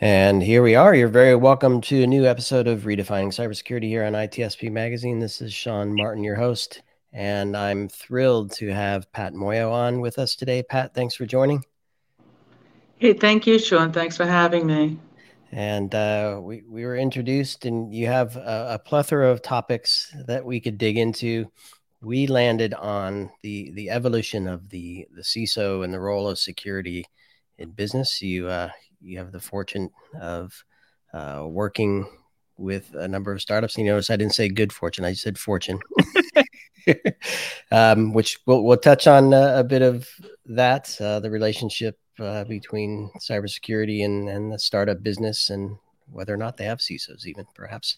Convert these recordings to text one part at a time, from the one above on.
And here we are. You're very welcome to a new episode of Redefining Cybersecurity here on ITSP Magazine. This is Sean Martin, your host, and I'm thrilled to have Pat Muoio on with us today. Pat, thanks for joining. Hey, thank you, Sean. Thanks for having me. And uh, we, we were introduced, and you have a, a plethora of topics that we could dig into. We landed on the the evolution of the the CISO and the role of security in business. You uh, you have the fortune of uh, working with a number of startups. You notice I didn't say good fortune; I said fortune, um, which we'll, we'll touch on uh, a bit of that, uh, the relationship uh, between cybersecurity and, and the startup business, and whether or not they have CISOs, even perhaps.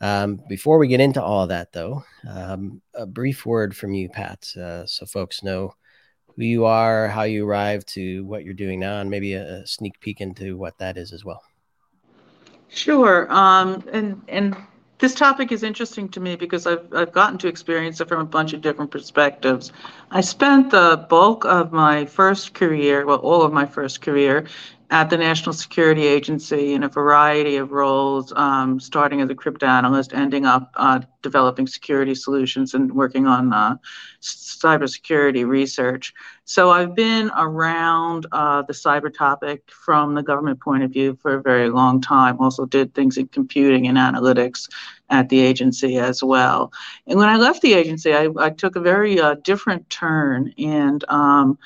Um, before we get into all that, though, um, a brief word from you, Pat, uh, so folks know who you are, how you arrived to what you're doing now, and maybe a, a sneak peek into what that is as well. Sure. Um, and and this topic is interesting to me because I've I've gotten to experience it from a bunch of different perspectives. I spent the bulk of my first career, well, all of my first career, at the National Security Agency in a variety of roles, um, starting as a cryptanalyst, ending up uh, developing security solutions and working on uh, cybersecurity research. So I've been around uh, the cyber topic from the government point of view for a very long time. Also did things in computing and analytics at the agency as well. And when I left the agency, I, I took a very uh, different turn and um,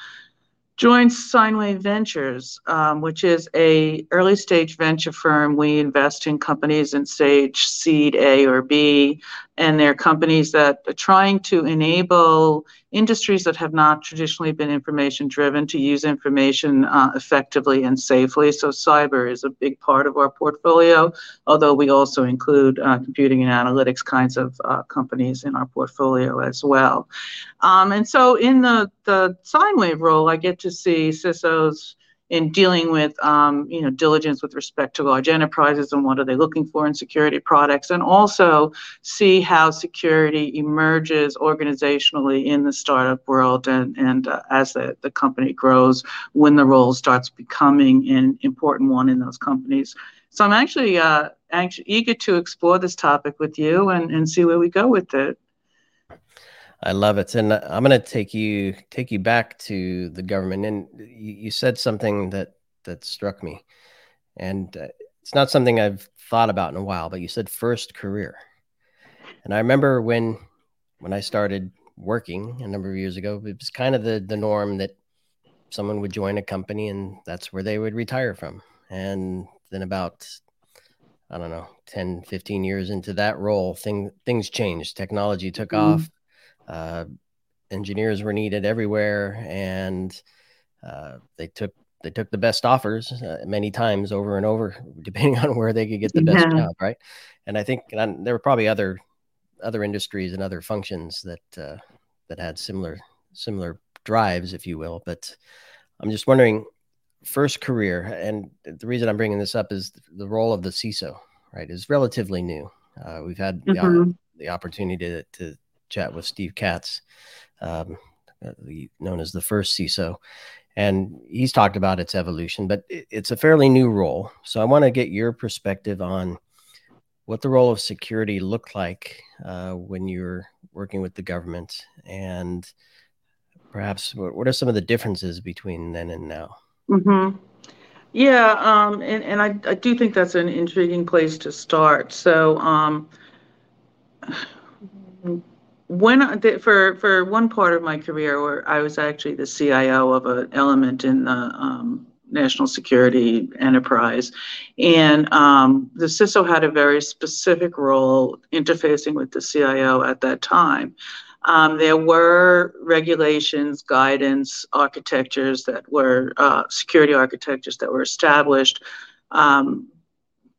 joined SineWave Ventures, um, which is a early stage venture firm. We invest in companies in stage seed A or B, and they're companies that are trying to enable industries that have not traditionally been information driven to use information uh, effectively and safely. So cyber is a big part of our portfolio, although we also include uh, computing and analytics kinds of uh, companies in our portfolio as well. Um, and so in the, the sine wave role, I get to see CISOs in dealing with um, you know diligence with respect to large enterprises and what are they looking for in security products and also see how security emerges organizationally in the startup world and and uh, as the, the company grows when the role starts becoming an important one in those companies. So i'm actually uh, anxious, eager to explore this topic with you and, and see where we go with it I love it, and I'm going to take you take you back to the government. And you, you said something that that struck me, and uh, it's not something I've thought about in a while. But you said first career, and I remember when when I started working a number of years ago, it was kind of the the norm that someone would join a company and that's where they would retire from. And then about I don't know, 10, 15 years into that role, thing, things changed. Technology took mm-hmm. off uh, engineers were needed everywhere, and uh, they took they took the best offers uh, many times over and over, depending on where they could get the best job, right? And I think and there were probably other other industries and other functions that uh, that had similar similar drives, if you will. But I'm just wondering, first career, and the reason I'm bringing this up is the role of the CISO, right, is relatively new. Uh, we've had mm-hmm. the, the opportunity to, to chat with Steve Katz, um, uh, known as the first CISO, and he's talked about its evolution. But it's a fairly new role, so I want to get your perspective on what the role of security looked like uh, when you're working with the government, and perhaps what are some of the differences between then and now. Mm-hmm. Yeah, um, and, and I, I do think that's an intriguing place to start. So, um, when for for one part of my career where I was actually the CIO of an element in the um, national security enterprise, and um, the CISO had a very specific role interfacing with the CIO at that time. Um, there were regulations, guidance, architectures that were uh, security architectures that were established um,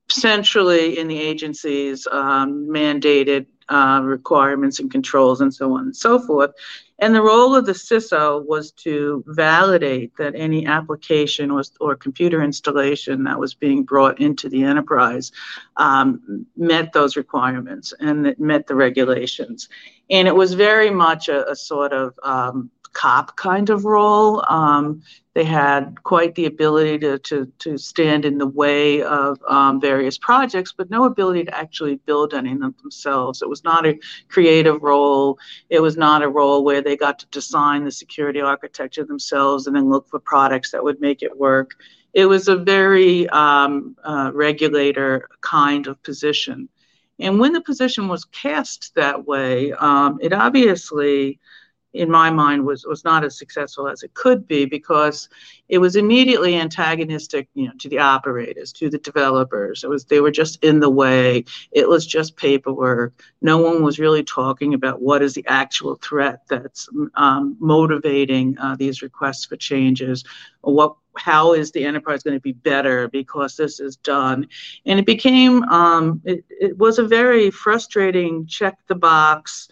centrally in the agencies, um, mandated uh, requirements and controls and so on and so forth. And the role of the CISO was to validate that any application or, or computer installation that was being brought into the enterprise um, met those requirements and it met the regulations. And it was very much a, a sort of um, cop kind of role. Um, they had quite the ability to, to, to stand in the way of um, various projects, but no ability to actually build any of them themselves. It was not a creative role. It was not a role where they got to design the security architecture themselves and then look for products that would make it work. It was a very um, uh, regulator kind of position. And when the position was cast that way, um, it obviously in my mind was was not as successful as it could be because it was immediately antagonistic you know to the operators to the developers. It was they were just in the way. It was just paperwork. No one was really talking about what is the actual threat that's um, motivating uh, these requests for changes what how is the enterprise going to be better because this is done. And it became um, it, it was a very frustrating check the box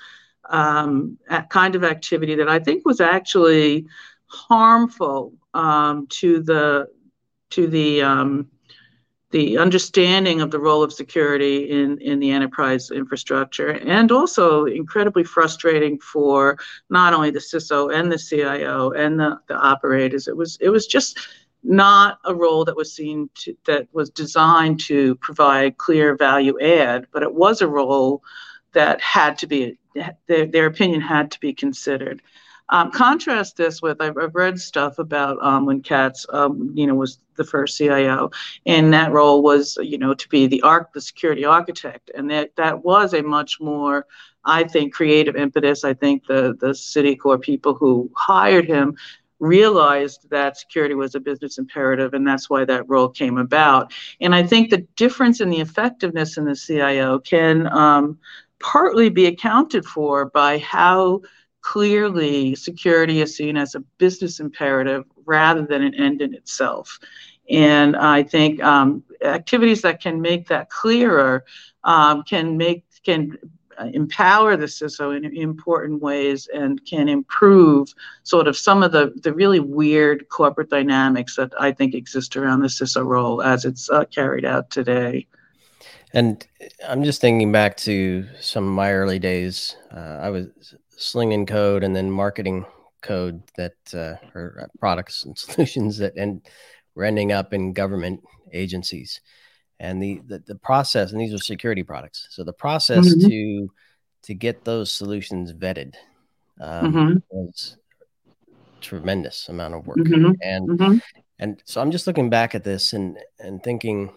um, kind of activity that I think was actually harmful um, to the to the um, the understanding of the role of security in, in the enterprise infrastructure, and also incredibly frustrating for not only the CISO and the CIO and the, the operators. It was it was just not a role that was seen to, that was designed to provide clear value add, but it was a role that had to be their, their opinion had to be considered. Um, contrast this with I've, I've read stuff about um, when Katz, um, you know, was the first CIO, and that role was, you know, to be the arc, the security architect, and that that was a much more, I think, creative impetus. I think the the Citicorp people who hired him realized that security was a business imperative, and that's why that role came about. And I think the difference in the effectiveness in the CIO can um, partly be accounted for by how clearly security is seen as a business imperative rather than an end in itself. And I think um, activities that can make that clearer um, can make can empower the CISO in important ways and can improve sort of some of the, the really weird corporate dynamics that I think exist around the CISO role as it's uh, carried out today. And I'm just thinking back to some of my early days. Uh, I was slinging code and then marketing code that uh, or uh, products and solutions that and we're ending up in government agencies. And the, the, the process, and these are security products. So the process mm-hmm. to to get those solutions vetted um, mm-hmm. was tremendous amount of work. Mm-hmm. And mm-hmm. and so I'm just looking back at this and and thinking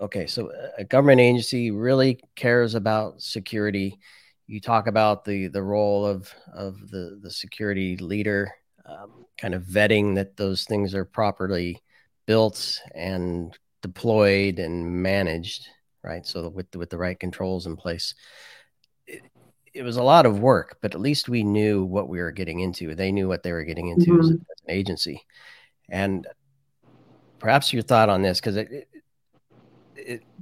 okay, so a government agency really cares about security. You talk about the the role of of the the security leader, um, kind of vetting that those things are properly built and deployed and managed, right? So with the, with the right controls in place. It, it, was a lot of work, but at least we knew what we were getting into. They knew what they were getting into mm-hmm. as, an agency, and perhaps your thought on this because it, it,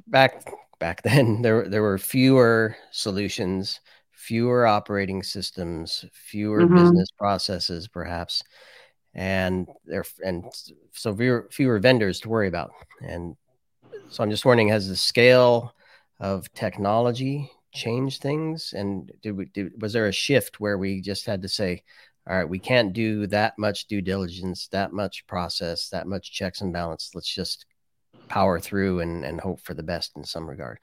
back back then there there were fewer solutions, fewer operating systems, fewer mm-hmm. business processes, perhaps, and there and so fewer, fewer vendors to worry about. And so I'm just wondering, has the scale of technology changed things? And did we did, was there a shift where we just had to say, all right, we can't do that much due diligence, that much process, that much checks and balance. Let's just power through and, and hope for the best in some regard.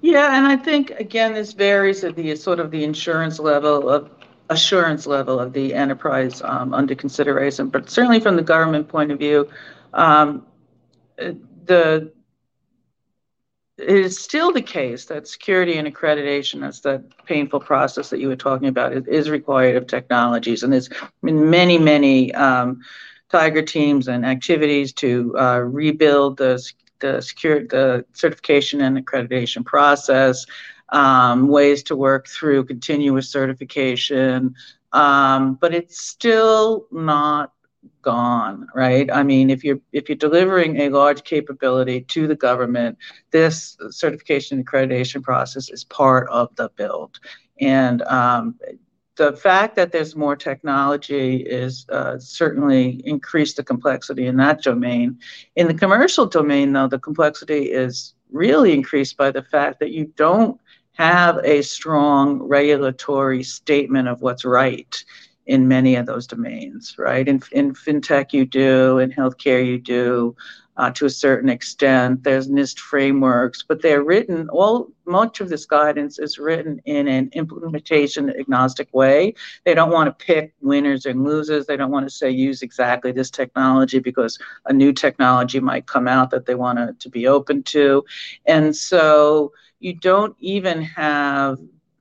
Yeah, and I think again this varies at the sort of the insurance level of assurance level of the enterprise um, under consideration, but certainly from the government point of view, um, the it is still the case that security and accreditation, that's the painful process that you were talking about, is, is required of technologies. And there's been many, many um, Tiger teams and activities to uh, rebuild the the secure the certification and accreditation process, um, ways to work through continuous certification, um, but it's still not gone right? I mean if you're if you're delivering a large capability to the government this certification and accreditation process is part of the build. And um, the fact that there's more technology is uh, certainly increased the complexity in that domain. In the commercial domain, though, the complexity is really increased by the fact that you don't have a strong regulatory statement of what's right. in many of those domains, right? In, in fintech, you do, in healthcare, you do, uh, to a certain extent. There's NIST frameworks, but they're written, all much of this guidance is written in an implementation agnostic way. They don't want to pick winners and losers. They don't want to say use exactly this technology because a new technology might come out that they want to, to be open to. And so you don't even have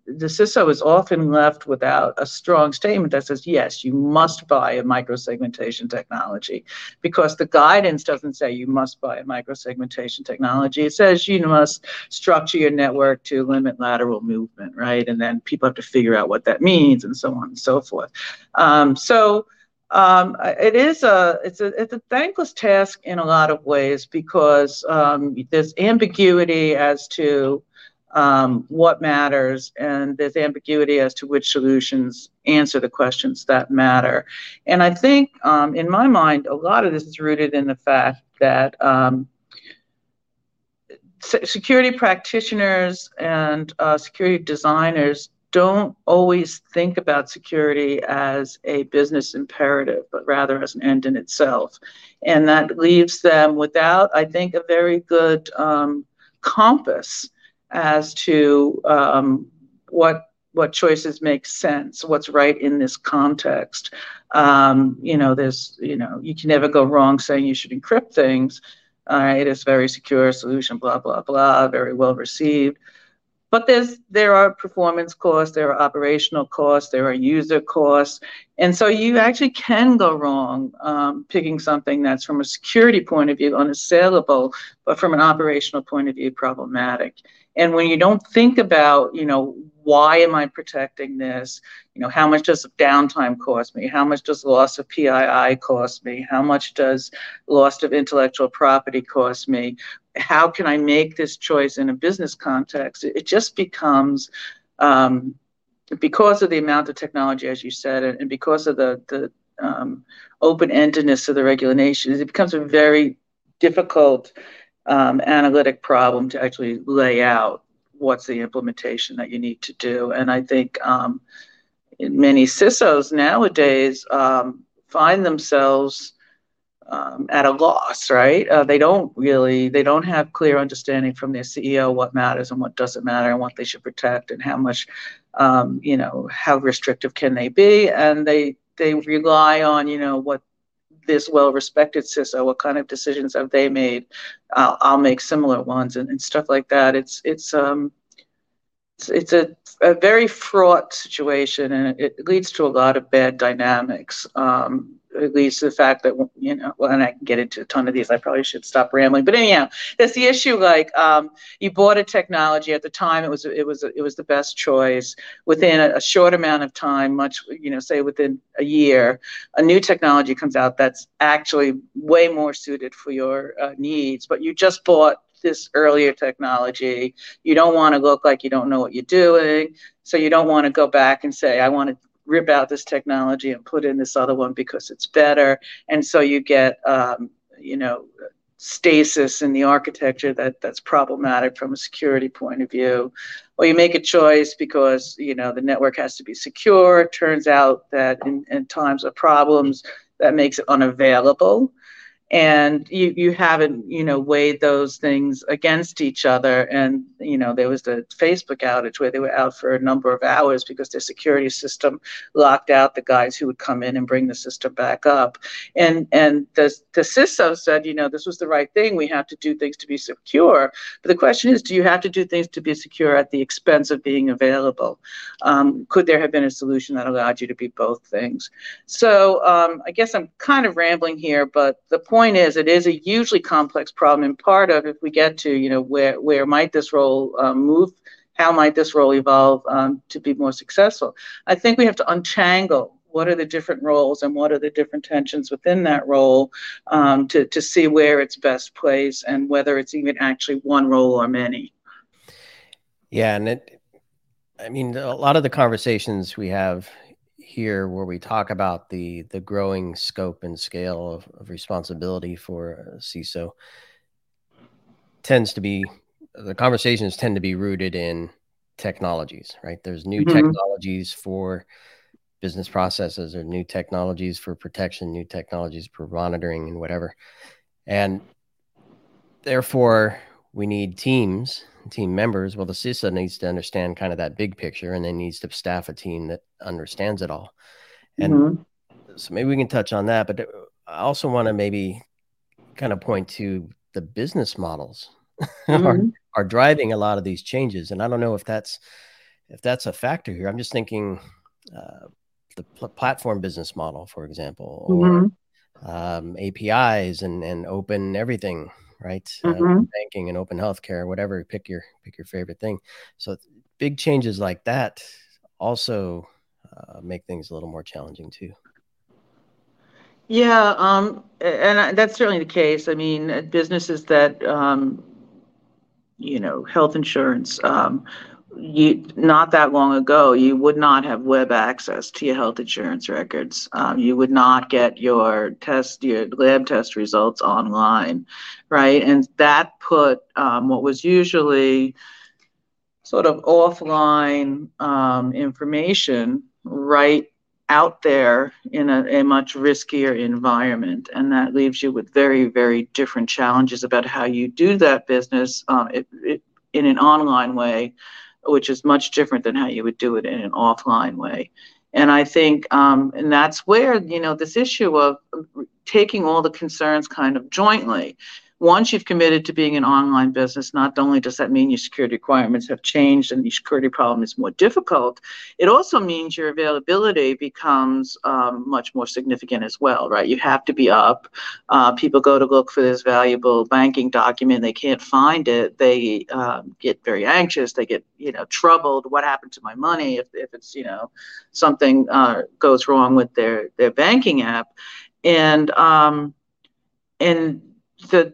the CISO is often left without a strong statement that says, yes, you must buy a microsegmentation technology, because the guidance doesn't say you must buy a microsegmentation technology. It says you must structure your network to limit lateral movement, right? And then people have to figure out what that means and so on and so forth. Um, so um, it is a it's a it's a thankless task in a lot of ways because um, there's ambiguity as to um, what matters, and there's ambiguity as to which solutions answer the questions that matter. And I think, um, in my mind, a lot of this is rooted in the fact that um, security practitioners and uh, security designers don't always think about security as a business imperative, but rather as an end in itself. And that leaves them without, I think, a very good um, compass as to um, what what choices make sense, what's right in this context. Um, you know, there's you know you can never go wrong saying you should encrypt things. Uh, it is very secure solution, blah blah blah, very well received. But there's there are performance costs, there are operational costs, there are user costs, and so you actually can go wrong um, picking something that's from a security point of view unassailable, but from an operational point of view problematic. And when you don't think about, you know, why am I protecting this? You know, how much does downtime cost me? How much does loss of PII cost me? How much does loss of intellectual property cost me? How can I make this choice in a business context? It just becomes, um, because of the amount of technology, as you said, and because of the, the um, open-endedness of the regulations, it becomes a very difficult um, analytic problem to actually lay out what's the implementation that you need to do. And I think um, many CISOs nowadays um, find themselves um, at a loss, right? Uh, they don't really, they don't have clear understanding from their CEO what matters and what doesn't matter and what they should protect and how much, um, you know, how restrictive can they be? And they they rely on, you know, what this well-respected CISO, what kind of decisions have they made? I'll, I'll make similar ones and, and stuff like that. It's it's um it's, it's a, a very fraught situation and it, it leads to a lot of bad dynamics. Um, at least the fact that you know and i can get into a ton of these i probably should stop rambling but anyhow there's the issue like um, you bought a technology at the time it was it was it was the best choice within a, a, short amount of time much you know say within a year a new technology comes out that's actually way more suited for your uh, needs but you just bought this earlier technology you don't want to look like you don't know what you're doing so you don't want to go back and say i want to rip out this technology and put in this other one because it's better. And so you get, um, you know, stasis in the architecture that that's problematic from a security point of view. Or you make a choice because you know the network has to be secure. It turns out that in, in times of problems, that makes it unavailable and you you haven't you know weighed those things against each other. And you know there was the facebook outage where they were out for a number of hours because their security system locked out the guys who would come in and bring the system back up. And and the the ciso said you know this was the right thing. We have to do things to be secure. But the question is do you have to do things to be secure at the expense of being available? Um, could there have been a solution that allowed you to be both things? So um, i guess i'm kind of rambling here but the point point is, it is a hugely complex problem. And part of, if we get to, you know, where where might this role um, move, how might this role evolve um, to be more successful? I think we have to untangle what are the different roles and what are the different tensions within that role um, to to see where it's best placed and whether it's even actually one role or many. Yeah, and it. I mean, a lot of the conversations we have here where we talk about the the growing scope and scale of, of responsibility for CISO tends to be the conversations tend to be rooted in technologies, right? There's new mm-hmm. technologies for business processes or new technologies for protection, new technologies for monitoring and whatever. And therefore, we need teams, team members. Well, the CISO needs to understand kind of that big picture and then needs to staff a team that understands it all. And mm-hmm. so maybe we can touch on that. But I also want to maybe kind of point to the business models mm-hmm. are, are driving a lot of these changes. And I don't know if that's if that's a factor here. I'm just thinking uh, the pl- platform business model, for example, or mm-hmm. um, APIs and and open everything, right? Uh, mm-hmm. Uh, banking and open healthcare, whatever. Pick your pick your favorite thing. So big changes like that also uh, make things a little more challenging too. Yeah, um, and that's certainly the case. I mean, businesses that, um, you know, health insurance, um, you not that long ago, you would not have web access to your health insurance records. Um, you would not get your test, your lab test results online, right? And that put um, what was usually sort of offline um, information right out there in a, a, much riskier environment. And that leaves you with very, very different challenges about how you do that business uh, it, it, in an online way which is much different than how you would do it in an offline way. And I think, um, and that's where, you know, this issue of taking all the concerns kind of jointly once you've committed to being an online business, not only does that mean your security requirements have changed and your security problem is more difficult, it also means your availability becomes um, much more significant as well, right? You have to be up. Uh, people go to look for this valuable banking document, they can't find it. They um, get very anxious. They get, you know, troubled. What happened to my money if, if it's, you know, something uh, goes wrong with their their banking app, and um, and the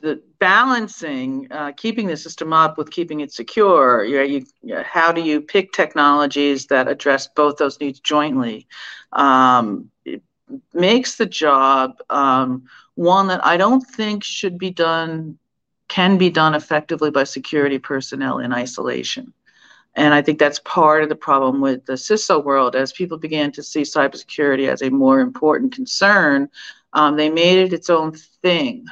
the balancing uh, keeping the system up with keeping it secure you, you, how do you pick technologies that address both those needs jointly? Um, makes the job um, one that i don't think should be done can be done effectively by security personnel in isolation. And I think that's part of the problem with the CISO world. As people began to see cybersecurity as a more important concern, um, they made it its own thing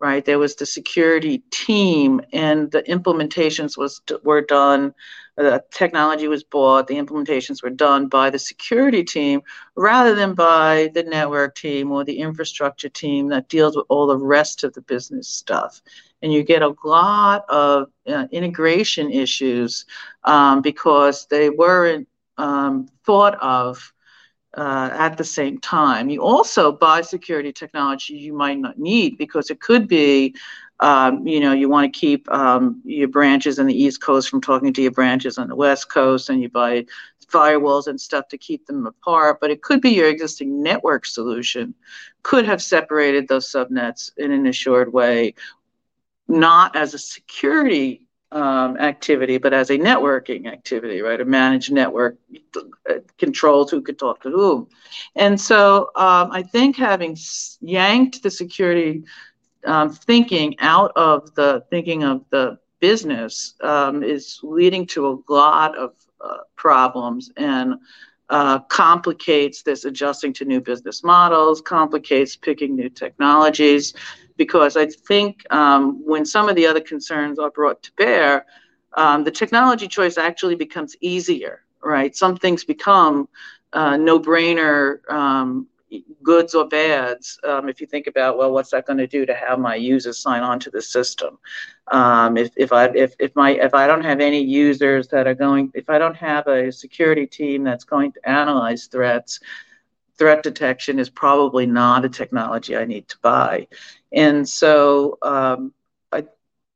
right? There was the security team, and the implementations was were done. The technology was bought. The implementations were done by the security team rather than by the network team or the infrastructure team that deals with all the rest of the business stuff. And you get a lot of uh, integration issues um, because they weren't um, thought of uh, at the same time. You also buy security technology you might not need because it could be, um, you know, you want to keep um, your branches on the East Coast from talking to your branches on the West Coast, and you buy firewalls and stuff to keep them apart. But it could be your existing network solution could have separated those subnets in an assured way, not as a security um, activity, but as a networking activity, right? A managed network uh, controls who could talk to whom. And so um, I think having yanked the security um, thinking out of the thinking of the business um, is leading to a lot of uh, problems and uh, complicates this adjusting to new business models, complicates picking new technologies because I think um, when some of the other concerns are brought to bear, um, the technology choice actually becomes easier, right? Some things become uh, no brainer um, goods or bads. Um, if you think about, well, what's that going to do to have my users sign on to the system? Um, if, if I if, if my if I don't have any users that are going, if I don't have a security team that's going to analyze threats, threat detection is probably not a technology I need to buy. And so, um, I,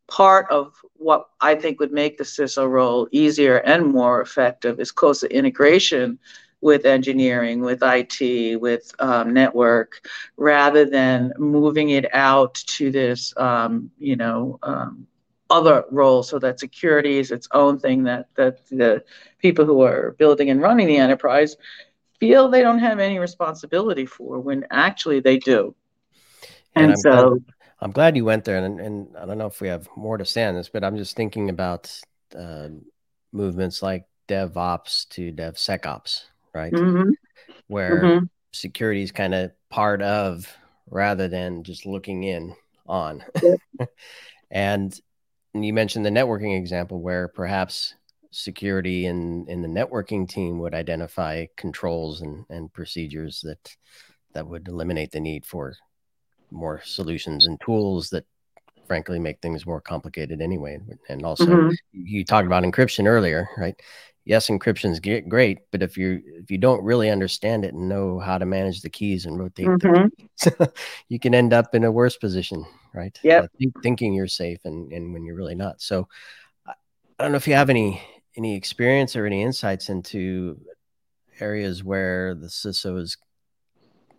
part of what I think would make the CISO role easier and more effective is closer integration with engineering, with IT, with um, network, rather than moving it out to this, um, you know, um, other role. So that security is its own thing that that the people who are building and running the enterprise feel they don't have any responsibility for when actually they do. And, and I'm so glad, I'm glad you went there. And, and I don't know if we have more to say on this, but I'm just thinking about uh, movements like DevOps to DevSecOps, right? Mm-hmm. Where mm-hmm. security is kind of part of rather than just looking in on. and you mentioned the networking example where perhaps security in in the networking team would identify controls and and procedures that that would eliminate the need for more solutions and tools that frankly make things more complicated anyway. And also mm-hmm. you talked about encryption earlier right? Yes encryption is great but if you if you don't really understand it and know how to manage the keys and rotate mm-hmm. keys, you can end up in a worse position right? Yeah uh, thinking you're safe and, and when you're really not. So i don't know if you have any any experience or any insights into areas where the CISO has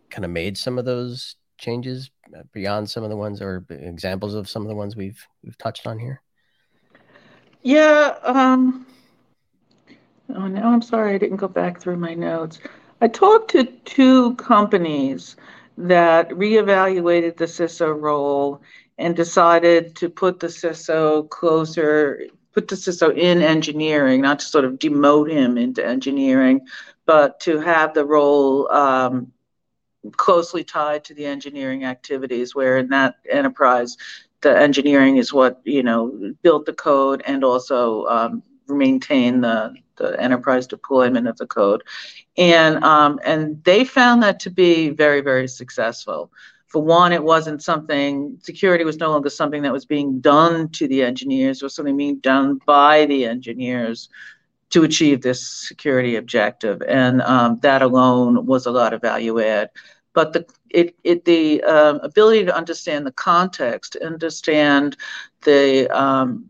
kind of made some of those changes beyond some of the ones or examples of some of the ones we've we've touched on here? Yeah. Um, oh, now I'm sorry I didn't go back through my notes. I talked to two companies that reevaluated the CISO role and decided to put the CISO closer put the CISO in engineering, not to sort of demote him into engineering, but to have the role um, closely tied to the engineering activities, where in that enterprise, the engineering is what you know built the code and also um, maintain the the enterprise deployment of the code, and um, and they found that to be very very successful. For one, it wasn't something, security was no longer something that was being done to the engineers, was something being done by the engineers to achieve this security objective. And um, that alone was a lot of value add. But the it, it the um, ability to understand the context, understand the um,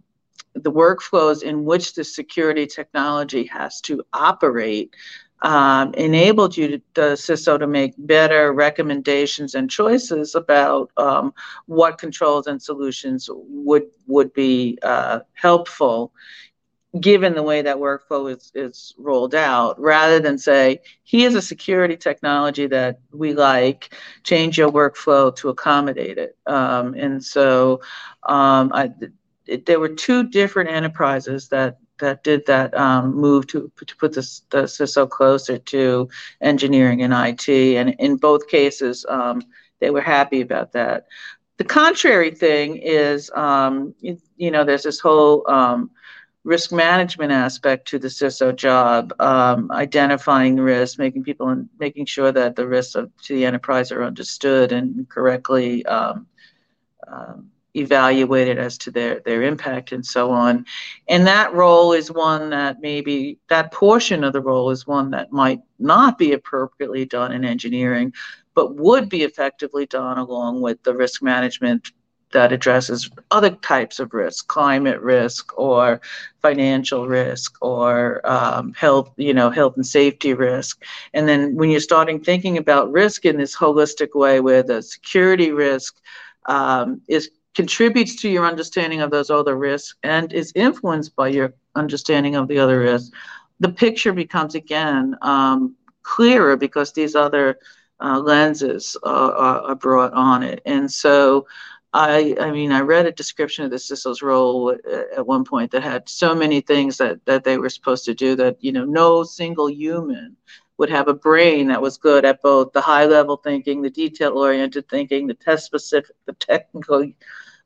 the workflows in which the security technology has to operate um, enabled you to, the CISO to make better recommendations and choices about um, what controls and solutions would would be uh, helpful given the way that workflow is, is rolled out, rather than say, here's a security technology that we like, change your workflow to accommodate it. Um, and so um, I, it, there were two different enterprises that that did that um, move to to put this the CISO closer to engineering and IT, and in both cases, um, they were happy about that. The contrary thing is, um, you, you, know, there's this whole um, risk management aspect to the CISO job, um, identifying risk, making people and making sure that the risks of, to the enterprise are understood and correctly um, um, evaluated as to their their impact and so on. And that role is one that maybe that portion of the role is one that might not be appropriately done in engineering but would be effectively done along with the risk management that addresses other types of risk climate risk or financial risk or um, health you know health and safety risk and then when you're starting thinking about risk in this holistic way where the security risk um, is contributes to your understanding of those other risks and is influenced by your understanding of the other risks, the picture becomes again um, clearer because these other uh, lenses are, are, brought on it. And so, I, I mean, I read a description of the CISO's role at one point that had so many things that, that they were supposed to do that, you know, no single human would have a brain that was good at both the high level thinking, the detail oriented thinking, the test specific, the technical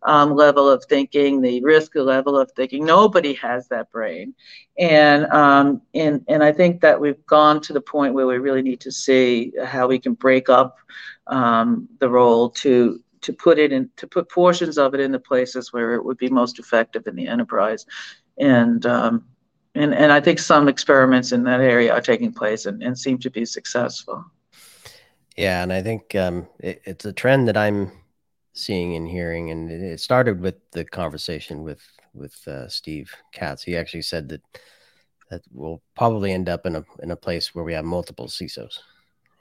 um, level of thinking, the risk level of thinking. Nobody has that brain, and um, and and I think that we've gone to the point where we really need to see how we can break up um, the role to to put it in to put portions of it in the places where it would be most effective in the enterprise, and um, and and I think some experiments in that area are taking place and, and seem to be successful. Yeah, and I think um, it, it's a trend that I'm seeing and hearing, and it started with the conversation with with uh, Steve Katz. He actually said that that we'll probably end up in a in a place where we have multiple CISOs,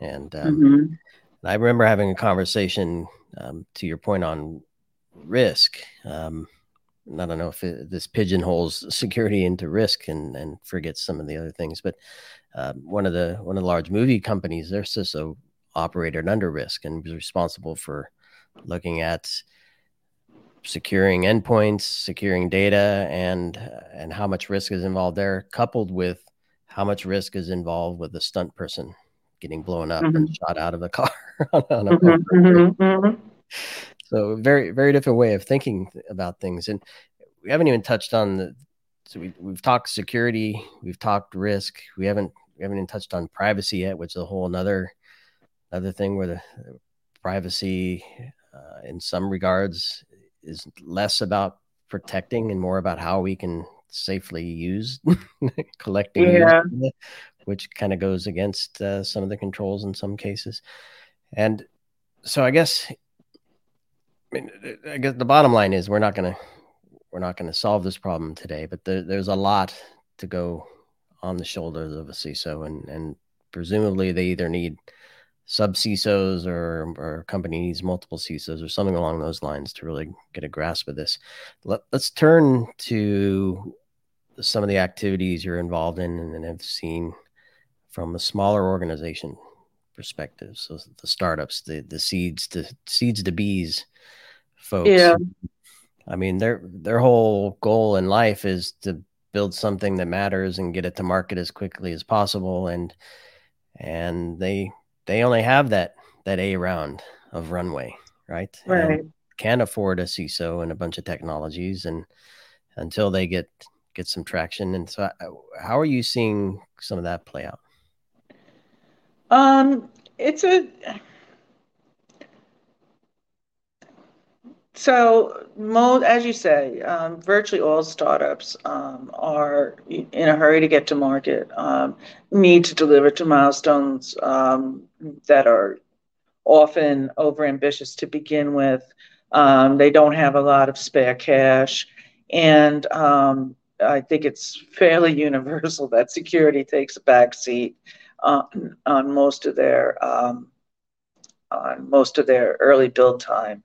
and, um, mm-hmm. I remember having a conversation um, to your point on risk. Um, I don't know if it, this pigeonholes security into risk and and forgets some of the other things, but uh, one of the one of the large movie companies, their CISO operated under risk and was responsible for looking at securing endpoints, securing data, and and how much risk is involved there, coupled with how much risk is involved with a stunt person getting blown up mm-hmm. and shot out of a car on, on a mm-hmm, mm-hmm, mm-hmm, so very very different way of thinking about things and we haven't even touched on the so we, we've talked security we've talked risk we haven't we haven't even touched on privacy yet which is a whole another another thing where the privacy uh, in some regards is less about protecting and more about how we can safely use collecting yeah. Which kind of goes against uh, some of the controls in some cases and so i guess I mean, I guess the bottom line is we're not going to we're not going to solve this problem today, but there, there's a lot to go on the shoulders of a CISO, and and presumably they either need sub CISOs or or company needs multiple CISOs or something along those lines to really get a grasp of this. Let, us turn to some of the activities you're involved in and have seen from a smaller organization perspective. So the startups, the the seeds, the seeds to bees folks. Yeah. I mean, their their whole goal in life is to build something that matters and get it to market as quickly as possible and and they they only have that that A round of runway, right? Right. And can't afford a CISO and a bunch of technologies and until they get get some traction. And so uh, how are you seeing some of that play out? Um it's a So, most, as you say, um, virtually all startups um, are in a hurry to get to market, um, need to deliver to milestones um, that are often overambitious to begin with. Um, they don't have a lot of spare cash. And um, I think it's fairly universal that security takes a backseat on, on most of their on most of their early build time.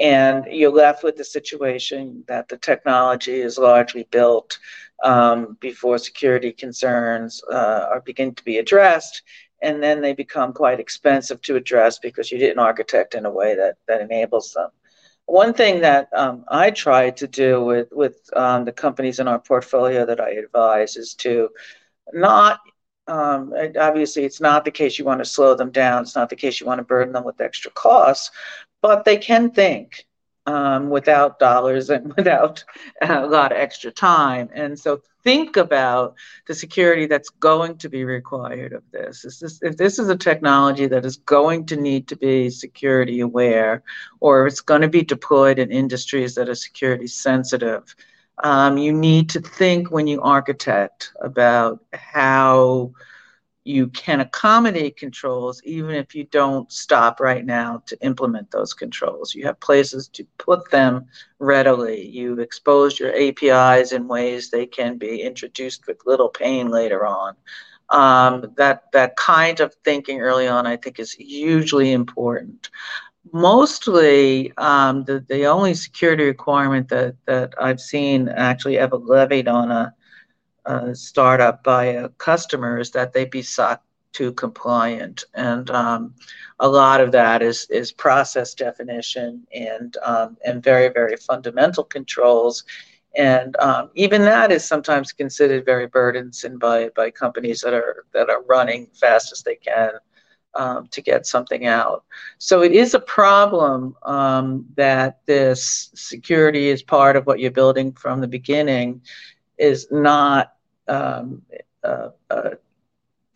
And you're left with the situation that the technology is largely built um, before security concerns uh, are begin to be addressed. And then they become quite expensive to address because you didn't architect in a way that, that enables them. One thing that um, I try to do with with um, the companies in our portfolio that I advise is to not um, obviously it's not the case you want to slow them down. It's not the case you want to burden them with extra costs, but they can think um, without dollars and without a lot of extra time. And so think about the security that's going to be required of this. this. If this is a technology that is going to need to be security aware, or it's going to be deployed in industries that are security sensitive, um, you need to think when you architect about how you can accommodate controls even if you don't stop right now to implement those controls. You have places to put them readily. You've exposed your APIs in ways they can be introduced with little pain later on. Um, that that kind of thinking early on, I think, is hugely important. Mostly, um, the the only security requirement that that I've seen actually ever levied on a uh, startup by a customer is that they be SOC 2 compliant. And um, a lot of that is, is process definition and, um, and very, very fundamental controls. And um, even that is sometimes considered very burdensome by, by companies that are, that are running fast as they can. Um, to get something out. So it is a problem um, that this security is part of what you're building from the beginning is not um, a, a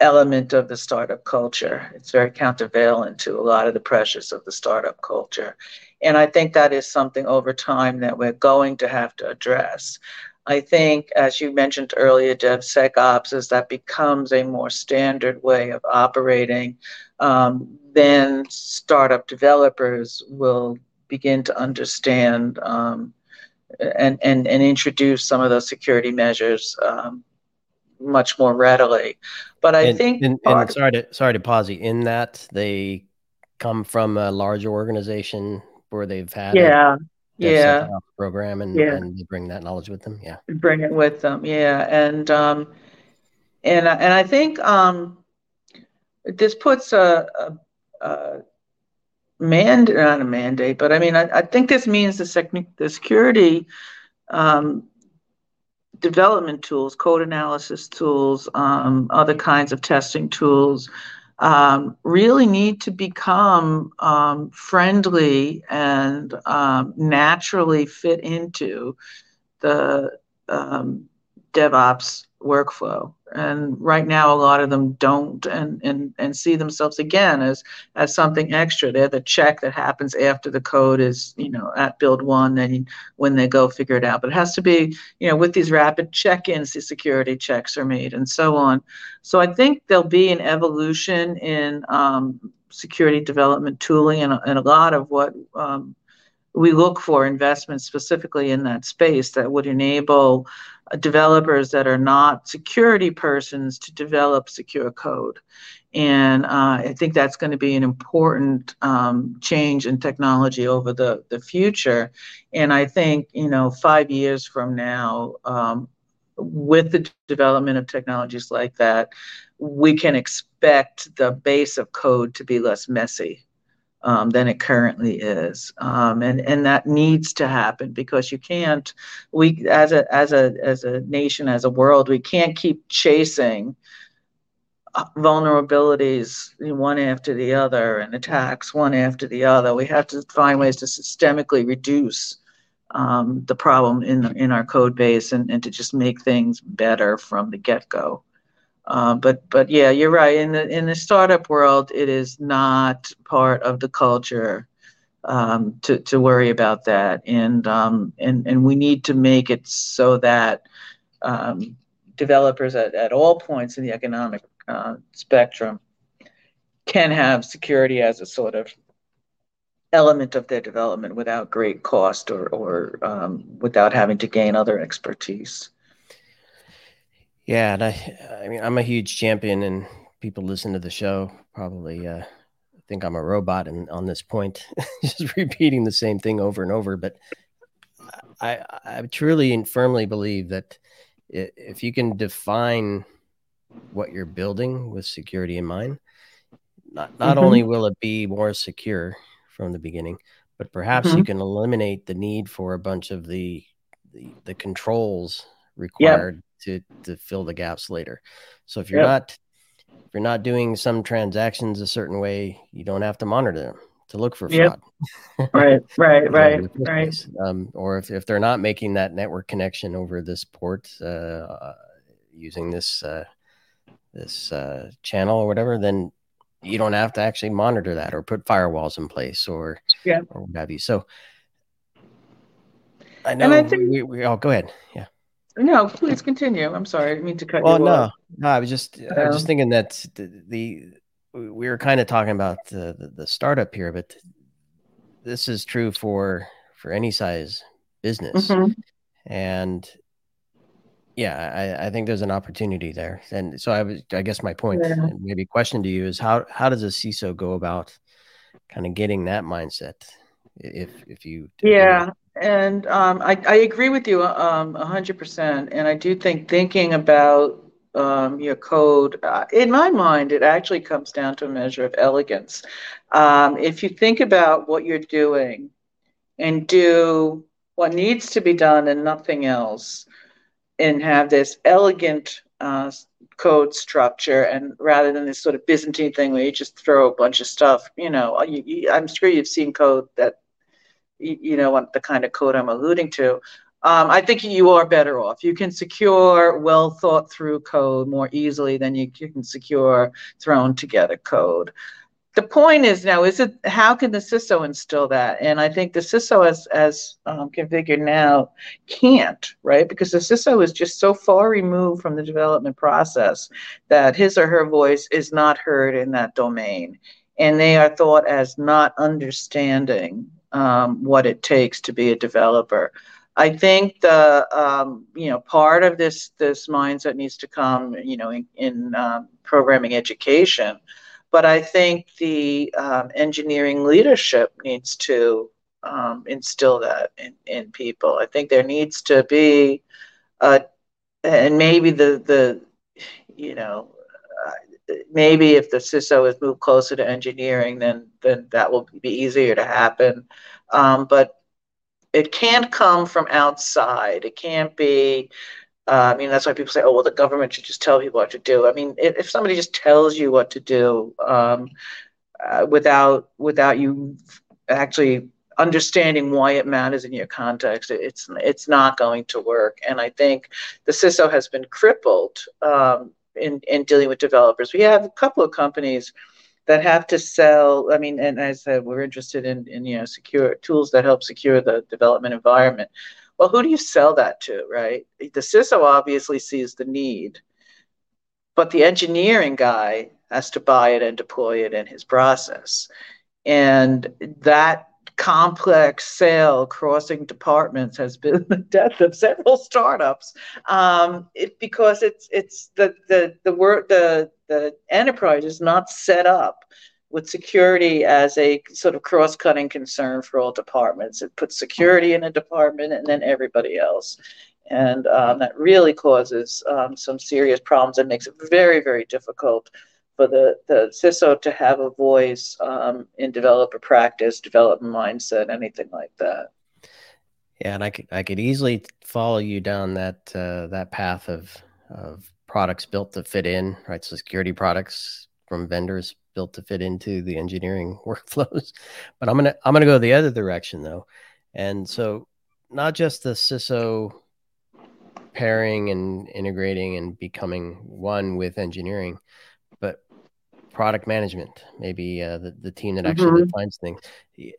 element of the startup culture. It's very countervailant to a lot of the pressures of the startup culture. And I think that is something over time that we're going to have to address. I think, as you mentioned earlier, DevSecOps, as that becomes a more standard way of operating, um, then startup developers will begin to understand um, and, and, and introduce some of those security measures um, much more readily. But I and, think and, and sorry to sorry to pause you. In that they come from a larger organization where they've had yeah yeah program and, yeah. and bring that knowledge with them. Yeah, bring it with them. Yeah, and um, and and I think um, this puts a, a, a mandate, not a mandate, but I mean, I, I think this means the, sec- the security um, development tools, code analysis tools, um, other kinds of testing tools, um, really need to become um, friendly and um, naturally fit into the um, DevOps workflow and right now a lot of them don't and and and see themselves again as as something extra. They're the check that happens after the code is you know at build one and when they go figure it out. But it has to be you know with these rapid check-ins these security checks are made and so on. So i think there'll be an evolution in um, security development tooling and, and a lot of what um, we look for investments specifically in that space that would enable developers that are not security persons to develop secure code. And uh, I think that's going to be an important um, change in technology over the, the future. And I think, you know, five years from now, um, with the development of technologies like that, we can expect the base of code to be less messy um, than it currently is, um, and and that needs to happen because you can't. We as a as a as a nation as a world, we can't keep chasing uh, vulnerabilities one after the other and attacks one after the other. We have to find ways to systemically reduce um, the problem in in our code base and, and to just make things better from the get go. Uh, but but yeah, you're right. In the in the startup world, it is not part of the culture um, to to worry about that, and um, and and we need to make it so that um, developers at, at all points in the economic uh, spectrum can have security as a sort of element of their development without great cost or or um, without having to gain other expertise. Yeah, and I, I mean, I'm a huge champion, and people listen to the show probably uh, think I'm a robot and on this point, just repeating the same thing over and over. But I, I truly and firmly believe that if you can define what you're building with security in mind, not not mm-hmm. only will it be more secure from the beginning, but perhaps mm-hmm. you can eliminate the need for a bunch of the the, the controls required to to fill the gaps later. So if you're yep. not if you're not doing some transactions a certain way, you don't have to monitor them to look for fraud. Yep. right, right, right, right. Um, or if, if they're not making that network connection over this port uh, using this uh, this uh, channel or whatever, then you don't have to actually monitor that or put firewalls in place or yeah. or what have you. So I know And I think, we, we, oh go ahead. Yeah. No, please continue. I'm sorry, I didn't mean to cut well, you no, off. no, I was just, um, I was just um, thinking that the, the we were kind of talking about the, the, the startup here, but this is true for for any size business, mm-hmm. and yeah, I, I think there's an opportunity there. And so I was, I guess my point, yeah. and maybe question to you is how how does a CISO go about kind of getting that mindset? If if you yeah, and um, I, I agree with you um, 100%. And I do think thinking about um, your code, uh, in my mind, it actually comes down to a measure of elegance. Um, if you think about what you're doing and do what needs to be done and nothing else, and have this elegant uh, code structure, and rather than this sort of Byzantine thing where you just throw a bunch of stuff, you know, you, you, I'm sure you've seen code that you know what the kind of code I'm alluding to. Um, I think you are better off. You can secure well thought through code more easily than you can secure thrown together code. The point is now, is it how can the CISO instill that? And I think the CISO, as as um, configured now, can't right because the CISO is just so far removed from the development process that his or her voice is not heard in that domain, and they are thought as not understanding um, what it takes to be a developer. I think the um, you know part of this this mindset needs to come you know in, in um, programming education, but I think the um, engineering leadership needs to um, instill that in, in people. I think there needs to be, a, and maybe the the you know maybe if the CISO is moved closer to engineering, then then that will be easier to happen. Um, but it can't come from outside. It can't be Uh, I mean, that's why people say, "Oh, well, the government should just tell people what to do." I mean, if, if somebody just tells you what to do um, uh, without without you actually understanding why it matters in your context, it's it's not going to work. And I think the CISO has been crippled um, in in dealing with developers. We have a couple of companies that have to sell. I mean, and as I said, we're interested in in you know secure tools that help secure the development environment. Well, who do you sell that to, right? The CISO obviously sees the need, but the engineering guy has to buy it and deploy it in his process. And that complex sale crossing departments has been the death of several startups um, it, because it's it's the the the work the the enterprise is not set up with security as a sort of cross-cutting concern for all departments. It puts security in a department and then everybody else. And um, that really causes um, some serious problems and makes it very, very difficult for the, the CISO to have a voice um, in developer practice, development mindset, anything like that. Yeah, and I could I could easily follow you down that uh, that path of of products built to fit in, right? So security products from vendors built to fit into the engineering workflows. But I'm gonna I'm gonna go the other direction though, and so not just the CISO pairing and integrating and becoming one with engineering, but product management, maybe uh, the, the team that actually mm-hmm. defines things.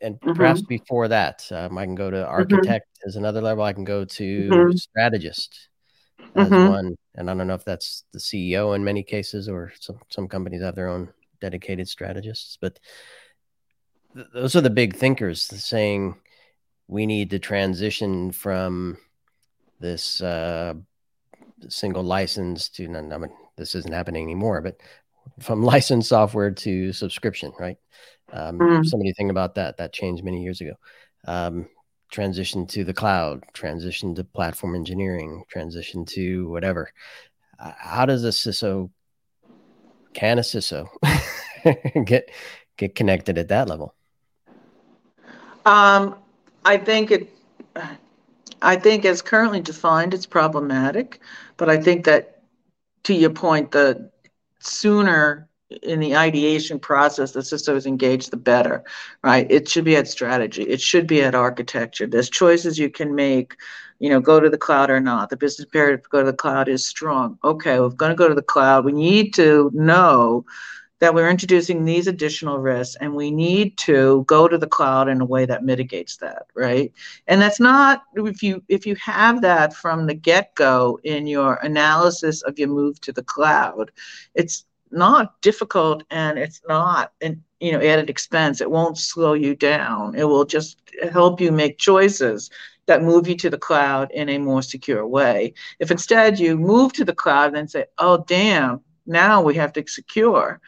And mm-hmm. perhaps before that, um, I can go to mm-hmm. architect mm-hmm. as another level. I can go to mm-hmm. strategist as mm-hmm. one. And I don't know if that's the CEO in many cases, or some, some companies have their own dedicated strategists. But th- those are the big thinkers saying we need to transition from this uh, single license to, I mean, this isn't happening anymore, but from licensed software to subscription, right? Um, mm. Somebody think about that. That changed many years ago. Um, transition to the cloud, transition to platform engineering, transition to whatever. Uh, how does a CISO, can a CISO get get connected at that level? Um, I think it. I think as currently defined, it's problematic, but I think that to your point, the sooner in the ideation process the CISO is engaged, the better, right? It should be at strategy. It should be at architecture. There's choices you can make, you know, go to the cloud or not. The business imperative to go to the cloud is strong. Okay, we're going to go to the cloud. We need to know that we're introducing these additional risks and we need to go to the cloud in a way that mitigates that right? And that's not if you if you have that from the get-go in your analysis of your move to the cloud it's not difficult and it's not an you know added expense. It won't slow you down. It will just help you make choices that move you to the cloud in a more secure way. If instead you move to the cloud and say oh damn now we have to secure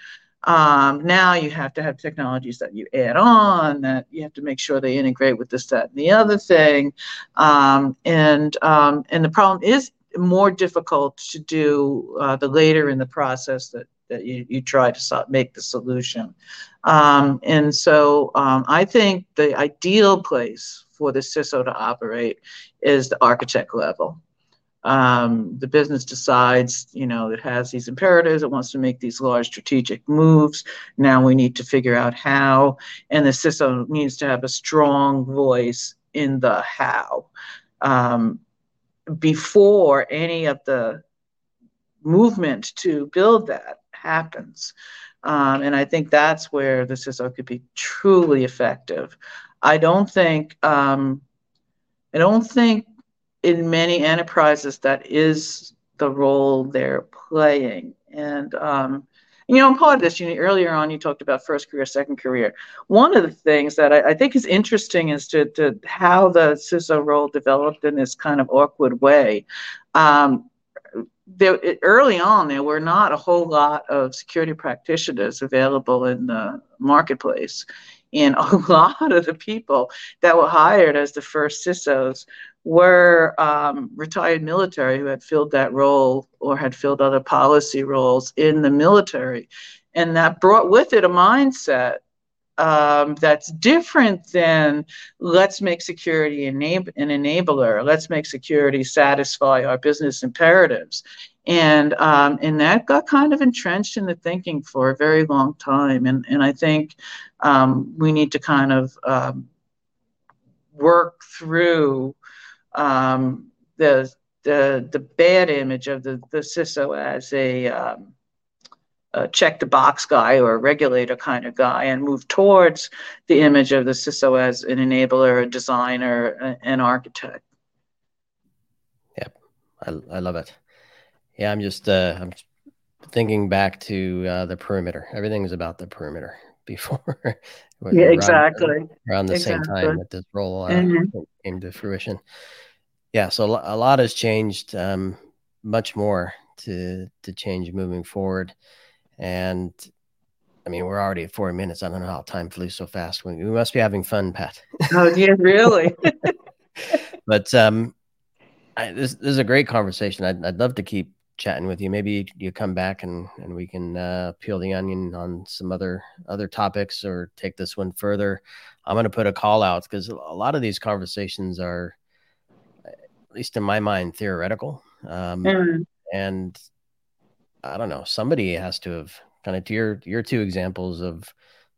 um, now you have to have technologies that you add on, that you have to make sure they integrate with this, that, and the other thing. Um, and, um, and the problem is more difficult to do uh, the later in the process that, that you, you try to make the solution. Um, and so um, I think the ideal place for the CISO to operate is the architect level um, the business decides, you know, it has these imperatives, it wants to make these large strategic moves. Now we need to figure out how, and the CISO needs to have a strong voice in the how um, before any of the movement to build that happens. Um, and I think that's where the CISO could be truly effective. I don't think um, I don't think in many enterprises that is the role they're playing and um, you know, part of this, you know, earlier on you talked about first career, second career. One of the things that I, I think is interesting is to, to how the CISO role developed in this kind of awkward way. Um, there, early on, there were not a whole lot of security practitioners available in the marketplace. And a lot of the people that were hired as the first CISOs were um, retired military who had filled that role or had filled other policy roles in the military. And that brought with it a mindset um, that's different than let's make security enab- an enabler. Let's make security satisfy our business imperatives. And um, and that got kind of entrenched in the thinking for a very long time. And and I think um, we need to kind of um, work through um, the the the bad image of the the CISO as a a check the box guy or a regulator kind of guy and move towards the image of the CISO as an enabler, a designer, an architect. Yep, I, I love it. Yeah, I'm just uh, I'm thinking back to uh, the perimeter. Everything is about the perimeter before. yeah, exactly. Around, around the exactly. same time that this role uh, mm-hmm. came to fruition. Yeah, so a lot has changed. Um, much more to to change moving forward. And I mean, we're already at four minutes. I don't know how time flew so fast. We, we must be having fun, Pat. Oh, yeah, really? but um, I, this, this is a great conversation. I'd, I'd love to keep chatting with you. Maybe you come back and, and we can uh, peel the onion on some other other topics or take this one further. I'm going to put a call out because a lot of these conversations are, at least in my mind, theoretical. Um, mm. And I don't know, somebody has to have kind of to your your two examples of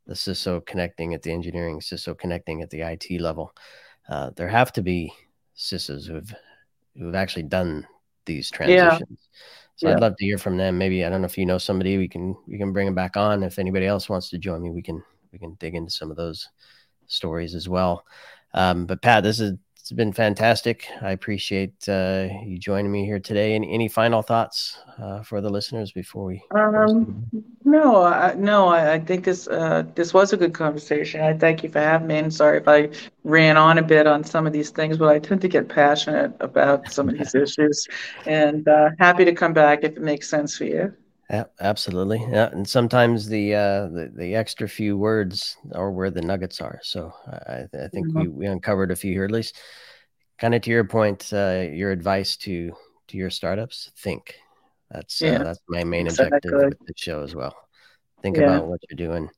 the CISO connecting at the engineering, CISO connecting at the IT level. Uh, there have to be CISOs who've who've actually done these transitions. Yeah. So yeah. I'd love to hear from them. Maybe I don't know if you know somebody we can we can bring them back on. If anybody else wants to join me, we can we can dig into some of those stories as well. Um, but Pat, this is it's been fantastic. I appreciate uh, you joining me here today. Any, any final thoughts uh, for the listeners before we? Um, no, I, no. I, I think this uh, this was a good conversation. I thank you for having me. And sorry if I ran on a bit on some of these things, but I tend to get passionate about some of these issues. And uh, happy to come back if it makes sense for you. Yeah, absolutely. Yeah, and sometimes the uh, the the extra few words are where the nuggets are. So I, I think mm-hmm. we, we uncovered a few here. At least, kind of to your point, uh, your advice to to your startups: think. That's uh, yeah, uh, that's my main exactly. objective with the show as well. Think yeah. about what you're doing.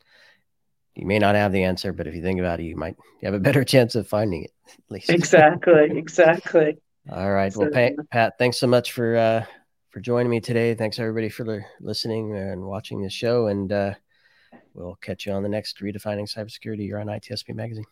You may not have the answer, but if you think about it, you might you have a better chance of finding it. At least. Exactly. Exactly. All right. So, well, Pat, Pat, thanks so much for uh, for joining me today. Thanks everybody for listening and watching this show. And uh, we'll catch you on the next Redefining Cybersecurity here on ITSP Magazine.